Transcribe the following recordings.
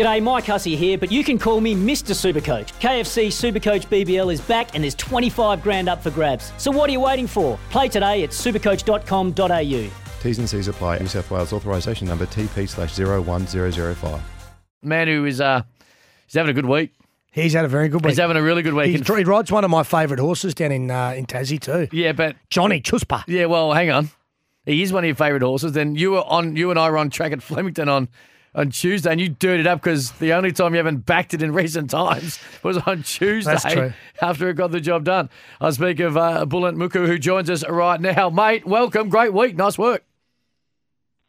G'day, Mike Hussey here, but you can call me Mr. Supercoach. KFC Supercoach BBL is back and there's 25 grand up for grabs. So what are you waiting for? Play today at supercoach.com.au. T's and C's apply. New South Wales authorisation number TP slash 01005. Man who is uh, he's having a good week. He's had a very good week. He's having a really good week. He, he rides one of my favourite horses down in uh, in Tassie too. yeah, but Johnny Chuspa. yeah, well, hang on. He is one of your favourite horses. Then you were on. You and I were on track at Flemington on on Tuesday, and you dirted up because the only time you haven't backed it in recent times was on Tuesday That's true. after it got the job done. I speak of uh, Bulent Mechu, who joins us right now, mate. Welcome, great week, nice work.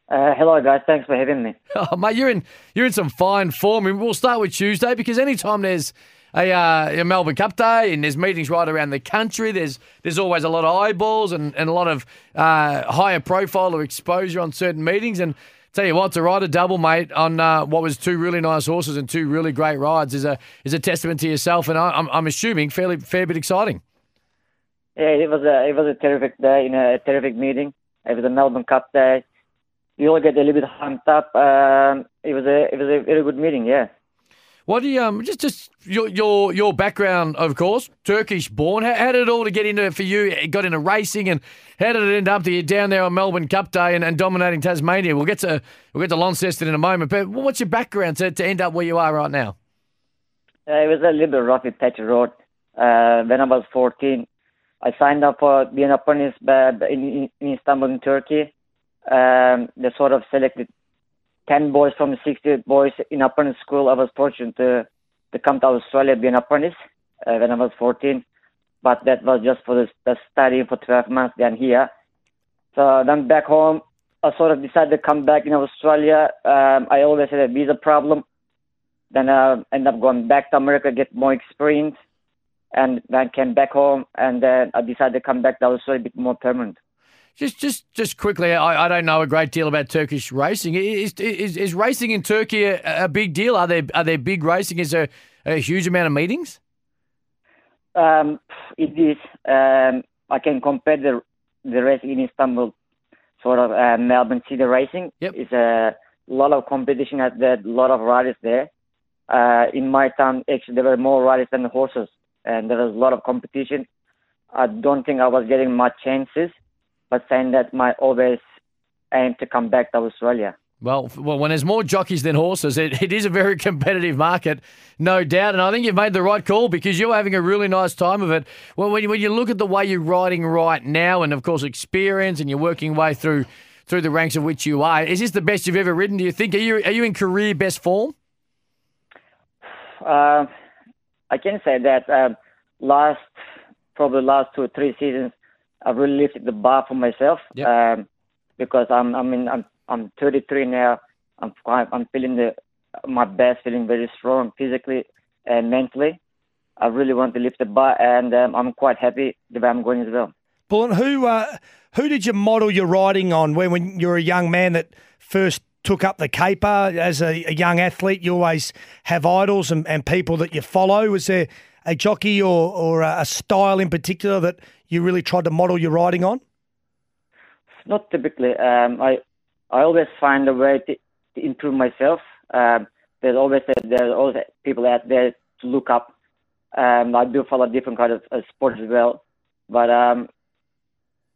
Uh, hello, guys. Thanks for having me. Oh, mate, you're in you're in some fine form. And we'll start with Tuesday because anytime there's a, uh, a Melbourne Cup Day and there's meetings right around the country, there's there's always a lot of eyeballs and, and a lot of uh, higher profile or exposure on certain meetings. And tell you what, to ride a double, mate, on uh, what was two really nice horses and two really great rides is a is a testament to yourself. And I, I'm I'm assuming fairly fair bit exciting. Yeah, it was a it was a terrific day in a terrific meeting. It was a Melbourne Cup day. You all get a little bit humped up. Um, it was a it was a very good meeting. Yeah. What do you um just just your your your background, of course, Turkish born. How, how did it all to get into it for you? It got into racing, and how did it end up you down there on Melbourne Cup Day and, and dominating Tasmania? We'll get to we'll get to Launceston in a moment, but what's your background to, to end up where you are right now? Uh, it was a little bit with Thatcher Road. Uh, when I was 14, I signed up for being a apprentice uh, in, in Istanbul, in Turkey. Um, they sort of selected 10 boys from the 60 boys in apprentice school. I was fortunate to, to come to Australia be an apprentice uh, when I was 14. But that was just for the, the study for 12 months then here. So then back home, I sort of decided to come back in Australia. Um, I always had a visa problem. Then I ended up going back to America, get more experience, and then came back home. And then I decided to come back to Australia a bit more permanent. Just just just quickly, I, I don't know a great deal about Turkish racing. Is is, is racing in Turkey a, a big deal? Are there are there big racing? Is there a huge amount of meetings? Um, it is. Um, I can compare the the racing in Istanbul, sort of uh, Melbourne City racing. Yep. It's a lot of competition at there, a lot of riders there. Uh, in my town, actually, there were more riders than the horses, and there was a lot of competition. I don't think I was getting much chances, but saying that my always aim to come back to Australia. Well, well, when there's more jockeys than horses, it, it is a very competitive market, no doubt. And I think you've made the right call because you're having a really nice time of it. Well, when you, when you look at the way you're riding right now, and of course experience, and you're working way through through the ranks of which you are, is this the best you've ever ridden? Do you think? Are you are you in career best form? Uh, I can say that um, last probably last two or three seasons, I've really lifted the bar for myself. Yep. Um, because I'm I mean I'm I'm 33 now. I'm quite, I'm feeling the my best, feeling very strong physically and mentally. I really want to lift the bar, and um, I'm quite happy the way I'm going as well. Bulent, who uh, who did you model your riding on when when you were a young man that first took up the caper as a, a young athlete? You always have idols and, and people that you follow. Was there a jockey or or a, style in particular that you really tried to model your riding on? Not typically. Um, I I always find a way to, to improve myself. Um, there's always there's always people out there to look up. Um, I do follow different kind of uh, sports as well, but um,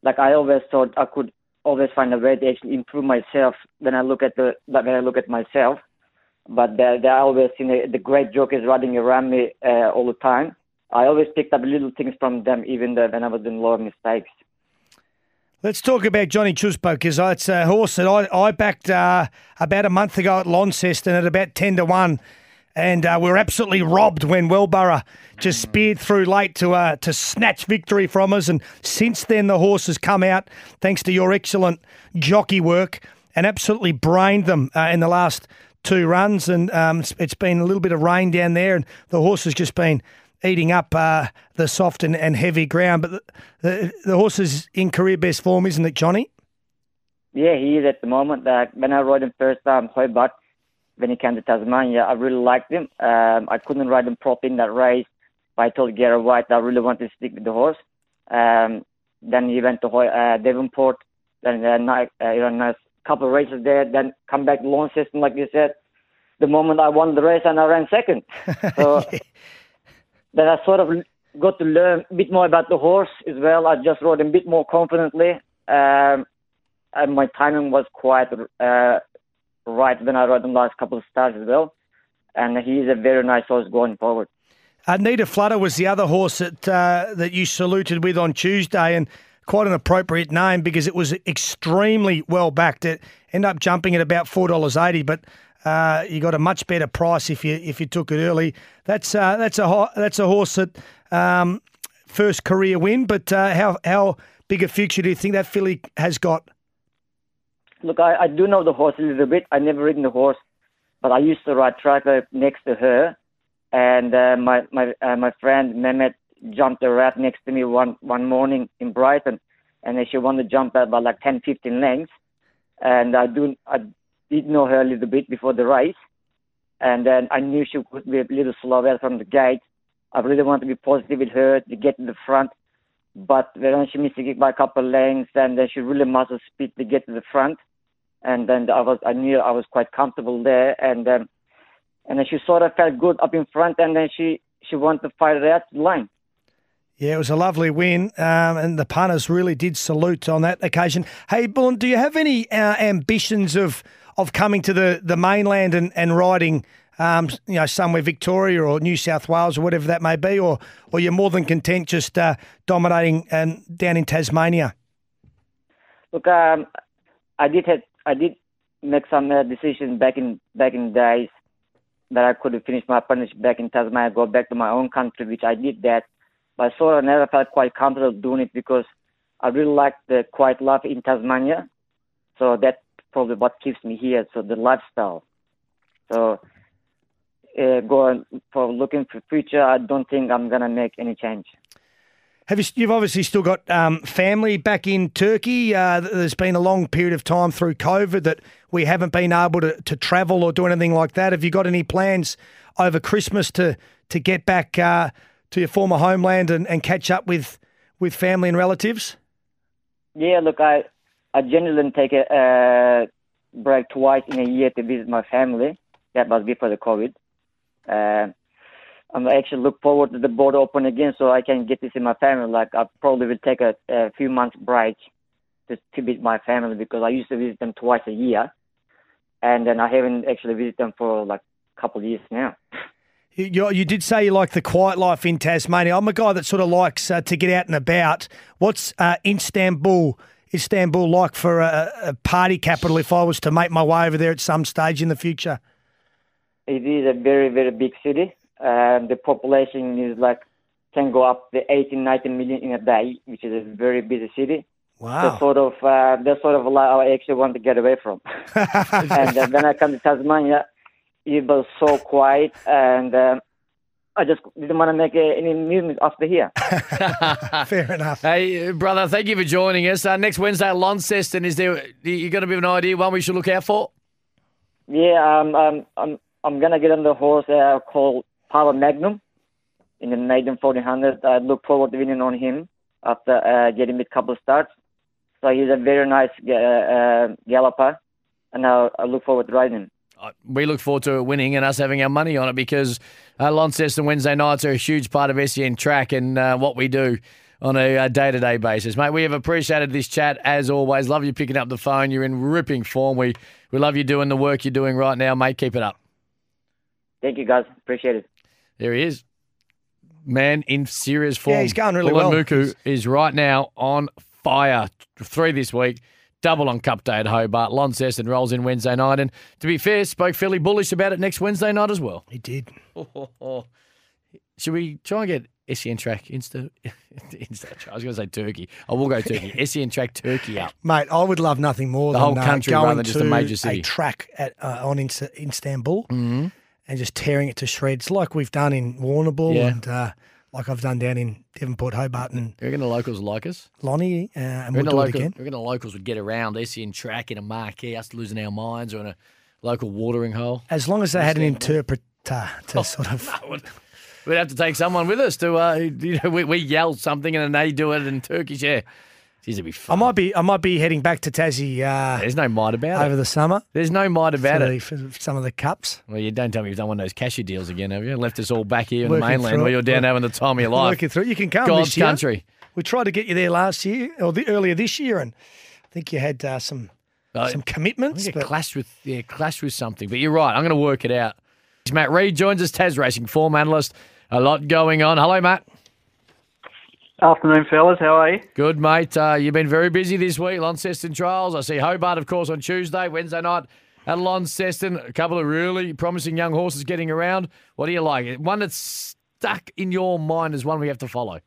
like I always thought I could always find a way to actually improve myself when I look at the when I look at myself. But there are always you know, the great jokers running around me uh, all the time. I always picked up little things from them, even though when I was doing a lot of mistakes. Let's talk about Johnny Chuspo because it's a horse that I, I backed uh, about a month ago at Launceston at about 10 to 1. And uh, we were absolutely robbed when Wellborough just speared through late to uh, to snatch victory from us. And since then, the horse has come out, thanks to your excellent jockey work, and absolutely brained them uh, in the last two runs. And um, it's, it's been a little bit of rain down there, and the horse has just been eating up uh, the soft and, and heavy ground. But the, the, the horse is in career best form, isn't it, Johnny? Yeah, he is at the moment. Uh, when I rode him first time, Hobart, when he came to Tasmania, I really liked him. Um, I couldn't ride him properly in that race, but I told Gary White I really wanted to stick with the horse. Um, then he went to uh, Devonport, then uh, uh, nice couple of races there, then come back to system, like you said. the moment I won the race and I ran second. So then I sort of got to learn a bit more about the horse as well. I just rode him a bit more confidently. Um, and my timing was quite uh, right when I rode him last couple of starts as well. And he's a very nice horse going forward. Anita Flutter was the other horse that uh, that you saluted with on Tuesday, and quite an appropriate name because it was extremely well backed. It ended up jumping at about four dollars eighty, but uh, you got a much better price if you if you took it early. That's uh, that's a ho- that's a horse that um, first career win. But uh, how how big a future do you think that filly has got? Look, I, I do know the horse a little bit. I never ridden the horse, but I used to ride track next to her, and uh, my my uh, my friend Mehmet jumped a rat next to me one one morning in Brighton, and then she won the jump about like 10, 15 lengths, and I do I did know her a little bit before the race, and then I knew she would be a little slower from the gate. I really wanted to be positive with her to get to the front, but then she missed kick by a couple of lengths, and then she really muscle speed to get to the front, and then I was I knew I was quite comfortable there, and then and then she sort of felt good up in front, and then she she wanted to fight it out line. Yeah, it was a lovely win, um, and the punters really did salute on that occasion. Hey, Bulent, do you have any uh, ambitions of of coming to the, the mainland and, and riding, um, you know, somewhere Victoria or New South Wales or whatever that may be, or or you're more than content just uh, dominating and down in Tasmania? Look, um, I did have, I did make some uh, decisions back in back in days that I could have finished my apprenticeship back in Tasmania, go back to my own country, which I did that. But I sort of never felt quite comfortable doing it because I really like the quiet life in Tasmania. So that's probably what keeps me here. So the lifestyle. So uh, going for looking for future, I don't think I'm gonna make any change. Have you? You've obviously still got um, family back in Turkey. Uh, there's been a long period of time through COVID that we haven't been able to, to travel or do anything like that. Have you got any plans over Christmas to to get back uh, to your former homeland and, and catch up with with family and relatives? Yeah, look, I I generally take a uh, break twice in a year to visit my family. That was before the COVID. Uh, I'm actually look forward to the border open again so I can get to see my family. Like I probably will take a, a few months break to, to visit my family because I used to visit them twice a year, and then I haven't actually visited them for like a couple of years now. You, you did say you like the quiet life in Tasmania. I'm a guy that sort of likes uh, to get out and about. What's uh, Istanbul? Istanbul like for a, a, party capital? If I was to make my way over there at some stage in the future, it is a very very big city. Um, the population is like can go up to 18, 19 million in a day, which is a very busy city. Wow. That's sort of uh, that's sort of like I actually want to get away from. and uh, when I come to Tasmania, it was so quiet, and uh, I just didn't want to make any movement after here. Fair enough. Hey, brother, thank you for joining us. Uh, next Wednesday at Launceston, is there? You got a bit of an idea one we should look out for? Yeah, um, um, I'm I'm gonna get on the horse uh, called Power Magnum in the Maiden 1400. I look forward to winning on him after uh, getting a couple of starts. So he's a very nice uh, uh, galloper, and I, I look forward to riding him. Uh, we look forward to it winning and us having our money on it because uh, Launceston Wednesday nights are a huge part of SEN track and uh, what we do on a day to day basis. Mate, we have appreciated this chat as always. Love you picking up the phone. You're in ripping form. We, we love you doing the work you're doing right now, mate. Keep it up. Thank you, guys. Appreciate it. There he is. Man in serious form. Yeah, he's going really Bulent well. Mechu is right now on fire. Three this week. Double on Cup Day at Hobart. Launceston rolls in Wednesday night. And to be fair, spoke fairly bullish about it next Wednesday night as well. He did. Should we try and get SEN track Insta? Insta I was going to say Turkey. I will go Turkey. SEN track Turkey up. Mate, I would love nothing more The than whole uh, country going rather than just a major city. track at uh, on in, Istanbul Mm-hmm. and just tearing it to shreds, like we've done in Warrnambool Yeah. and uh, like I've done down in Devonport, Hobart, and You reckon the locals like us? Lonnie, uh, and we'll do it local, again. you reckon the locals would get around SEN track in a marquee, us losing our minds, or in a local watering hole? As long as they had an interpreter to sort of. We'd have to take someone with us to, uh, you know, we, we yell something and then they do it in Turkish. Yeah, Geez, it'd be I might be I might be heading back to Tassie uh, There's no might about it over the summer There's no might about for, it. for some of the cups. Well, you don't tell me you've done one of those cashew deals again, have you? Left us all back here in the Working mainland through where it. you're down having the time of your life. Working through. You can come God's this year. country. We tried to get you there last year or the, earlier this year, and I think you had uh, some Uh, some I commitments. think it but- clashed with yeah, clashed with something. But you're right. I'm going to work it out. Matt Reid joins us, Tasracing form analyst. A lot going on. Hello, Matt. Afternoon, fellas. How are you? Good, mate. Uh, you've been very busy this week. Launceston trials. I see Hobart, of course, on Tuesday, Wednesday night at Launceston. A couple of really promising young horses getting around. What do you like? One that's stuck in your mind is one we have to follow.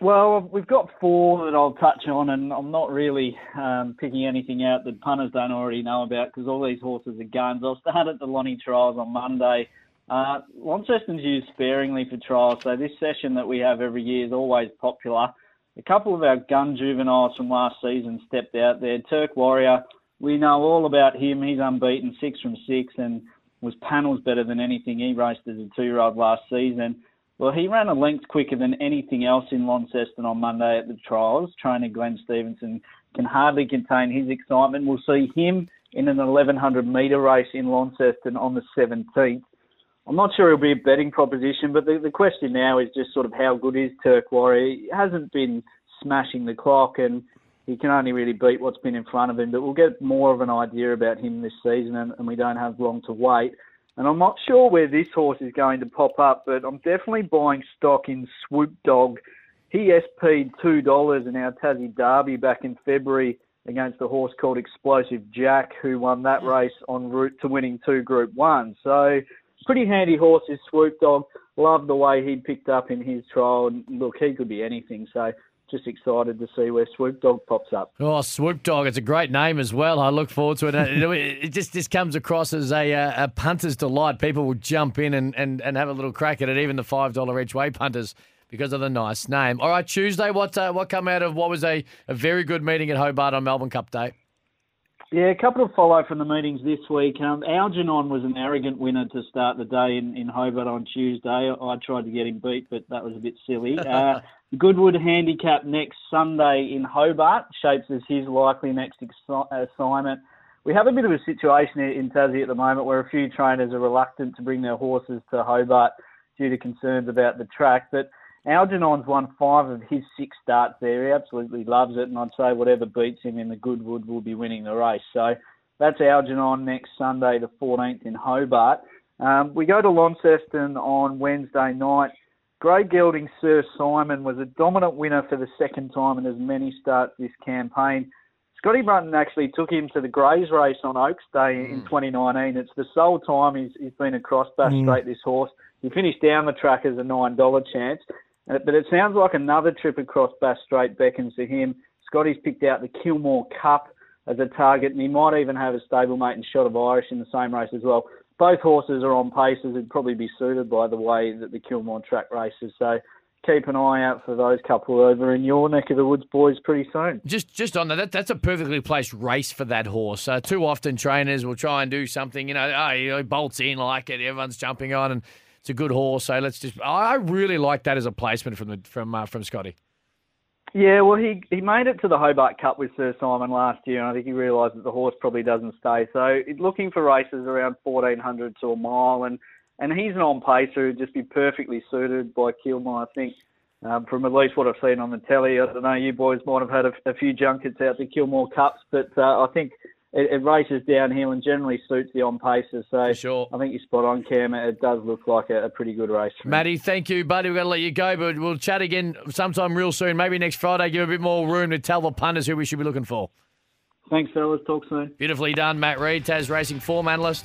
Well, we've got four that I'll touch on, and I'm not really um, picking anything out that punters don't already know about because all these horses are guns. I'll start at the Lonnie trials on Monday. Uh, Launceston's used sparingly for trials, so this session that we have every year is always popular. A couple of our gun juveniles from last season stepped out there. Turk Warrior, we know all about him. He's unbeaten, six from six, and was panels better than anything he raced as a two-year-old last season. Well, he ran a length quicker than anything else in Launceston on Monday at the trials. Trainer Glenn Stevenson can hardly contain his excitement. We'll see him in an 1100 metre race in Launceston on the 17th. I'm not sure he'll be a betting proposition, but the, the question now is just sort of how good is Turk Warrior? He hasn't been smashing the clock and he can only really beat what's been in front of him, but we'll get more of an idea about him this season and, and we don't have long to wait. And I'm not sure where this horse is going to pop up, but I'm definitely buying stock in Swoop Dog. He SP'd $2 in our Tassie Derby back in February against a horse called Explosive Jack, who won that race en route to winning two Group 1. So, pretty handy horse Swoop Dog. Love the way he picked up in his trial. And look, he could be anything. So, just excited to see where Swoop Dog pops up. Oh, Swoop Dog. It's a great name as well. I look forward to it. It, just, just comes across as a, uh, a punter's delight. People will jump in and, and, and have a little crack at it, even the $5 each way punters, because of the nice name. All right, Tuesday, what uh, what come out of what was a, a very good meeting at Hobart on Melbourne Cup Day? Yeah, a couple of follow from the meetings this week. Um, Algernon was an arrogant winner to start the day in, in Hobart on Tuesday. I, tried to get him beat, but that was a bit silly. Uh, Goodwood handicap next Sunday in Hobart shapes as his likely next assignment. We have a bit of a situation in in Tassie at the moment where a few trainers are reluctant to bring their horses to Hobart due to concerns about the track, but Algernon's won five of his six starts there. He absolutely loves it, and I'd say whatever beats him in the Goodwood will be winning the race. So that's Algernon next Sunday, the 14th in Hobart. Um, we go to Launceston on Wednesday night. Grey Gelding Sir Simon was a dominant winner for the second time in as many starts this campaign. Scotty Brunton actually took him to the Greys race on Oaks Day in 2019. It's the sole time he's, he's been across Bass Strait, this horse. He finished down the track as a $9 chance. Uh, But it sounds like another trip across Bass Strait beckons to him. Scotty's picked out the Kilmore Cup as a target, and he might even have a stablemate and Shot of Irish in the same race as well. Both horses are on paces and probably be suited by the way that the Kilmore track races. So keep an eye out for those couple over in your neck of the woods, boys, pretty soon. Just just on that, that that's a perfectly placed race for that horse. Uh, too often trainers will try and do something, you know, oh, he bolts in like it, everyone's jumping on, and it's a good horse. So let's just. I really like that as a placement from the from uh, from Scotty. Yeah, well, he he made it to the Hobart Cup with Sir Simon last year, and I think he realised that the horse probably doesn't stay. So looking for races around 1400 to a mile, and and he's an on pacer who'd just be perfectly suited by Kilmore, I think. Um, from at least what I've seen on the telly, I don't know, you boys might have had a, a few junkets out the Kilmore Cups, but uh, I think it, it races downhill and generally suits the on paces. So sure. I think you're spot on, Cam. It does look like a, a pretty good race. Matty, thank you, buddy. We've got to let you go, but we'll chat again sometime real soon. Maybe next Friday, give a bit more room to tell the punters who we should be looking for. Thanks, fellas. Talk soon. Beautifully done, Matt Reid, Taz Racing form analyst.